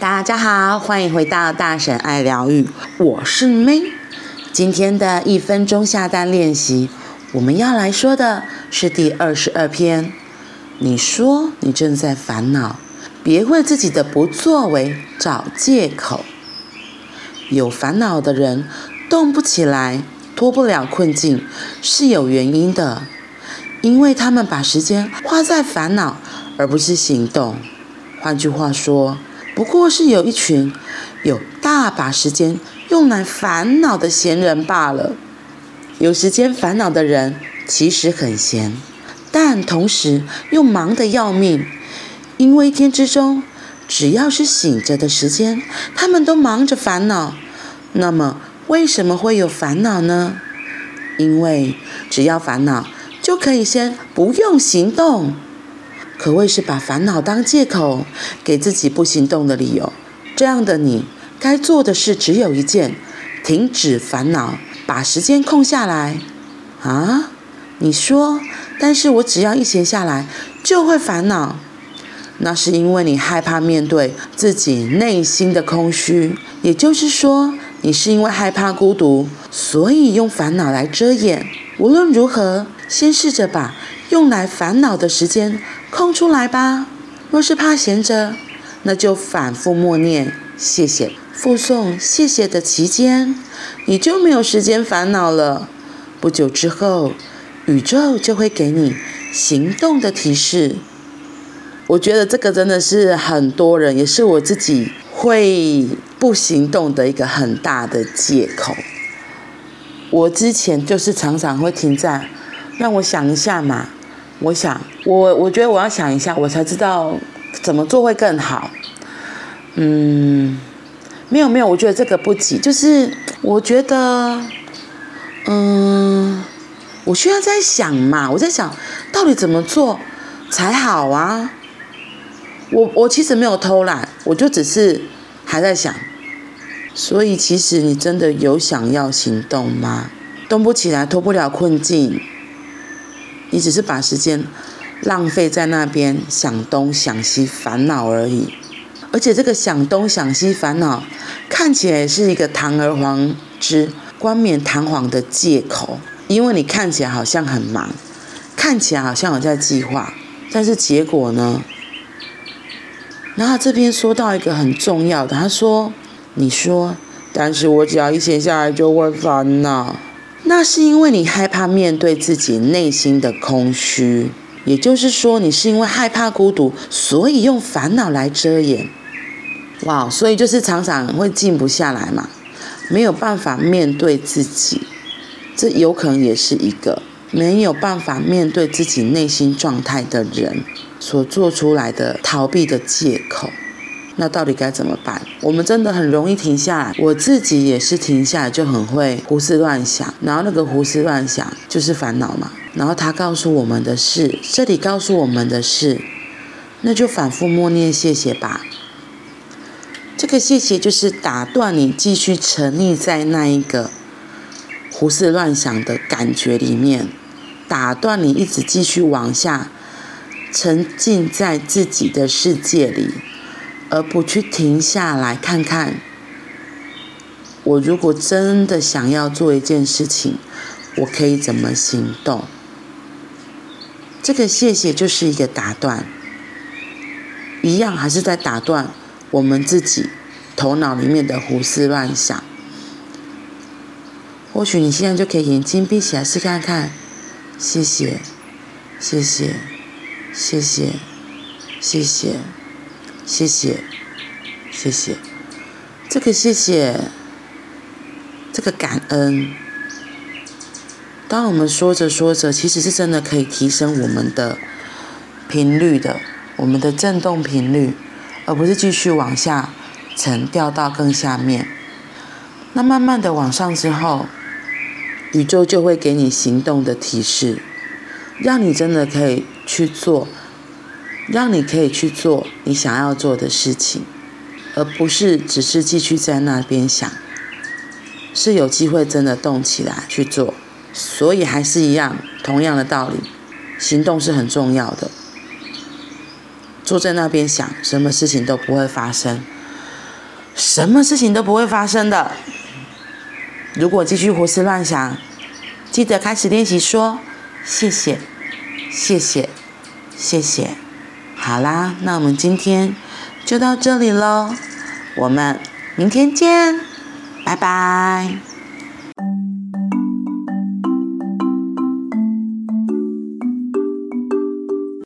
大家好，欢迎回到大婶爱疗愈，我是 May。今天的一分钟下单练习，我们要来说的是第二十二篇。你说你正在烦恼，别为自己的不作为找借口。有烦恼的人动不起来，脱不了困境，是有原因的，因为他们把时间花在烦恼，而不是行动。换句话说，不过是有一群有大把时间用来烦恼的闲人罢了。有时间烦恼的人其实很闲，但同时又忙得要命，因为一天之中，只要是醒着的时间，他们都忙着烦恼。那么，为什么会有烦恼呢？因为只要烦恼，就可以先不用行动。可谓是把烦恼当借口，给自己不行动的理由。这样的你，该做的事只有一件：停止烦恼，把时间空下来。啊？你说，但是我只要一闲下来，就会烦恼。那是因为你害怕面对自己内心的空虚。也就是说，你是因为害怕孤独，所以用烦恼来遮掩。无论如何，先试着把用来烦恼的时间空出来吧。若是怕闲着，那就反复默念谢谢，复诵谢谢的期间，你就没有时间烦恼了。不久之后，宇宙就会给你行动的提示。我觉得这个真的是很多人，也是我自己会不行动的一个很大的借口。我之前就是常常会停在，让我想一下嘛。我想，我我觉得我要想一下，我才知道怎么做会更好。嗯，没有没有，我觉得这个不急，就是我觉得，嗯，我需要在想嘛，我在想到底怎么做才好啊。我我其实没有偷懒，我就只是还在想。所以其实你真的有想要行动吗？动不起来，脱不了困境。你只是把时间浪费在那边想东想西烦恼而已，而且这个想东想西烦恼看起来是一个堂而皇之、冠冕堂皇的借口，因为你看起来好像很忙，看起来好像有在计划，但是结果呢？然后这边说到一个很重要的，他说：“你说，但是我只要一闲下来就会烦恼。”那是因为你害怕面对自己内心的空虚，也就是说，你是因为害怕孤独，所以用烦恼来遮掩。哇，所以就是常常会静不下来嘛，没有办法面对自己，这有可能也是一个没有办法面对自己内心状态的人所做出来的逃避的借口。那到底该怎么办？我们真的很容易停下来，我自己也是停下来就很会胡思乱想，然后那个胡思乱想就是烦恼嘛。然后他告诉我们的是，这里告诉我们的是，那就反复默念谢谢吧。这个谢谢就是打断你继续沉溺在那一个胡思乱想的感觉里面，打断你一直继续往下沉浸在自己的世界里。而不去停下来看看，我如果真的想要做一件事情，我可以怎么行动？这个谢谢就是一个打断，一样还是在打断我们自己头脑里面的胡思乱想。或许你现在就可以眼睛闭起来试看看，谢谢，谢谢，谢谢，谢谢。谢谢，谢谢，这个谢谢，这个感恩。当我们说着说着，其实是真的可以提升我们的频率的，我们的振动频率，而不是继续往下沉，掉到更下面。那慢慢的往上之后，宇宙就会给你行动的提示，让你真的可以去做。让你可以去做你想要做的事情，而不是只是继续在那边想，是有机会真的动起来去做。所以还是一样，同样的道理，行动是很重要的。坐在那边想，什么事情都不会发生。什么事情都不会发生的。如果继续胡思乱想，记得开始练习说谢谢，谢谢，谢谢。好啦，那我们今天就到这里喽，我们明天见，拜拜。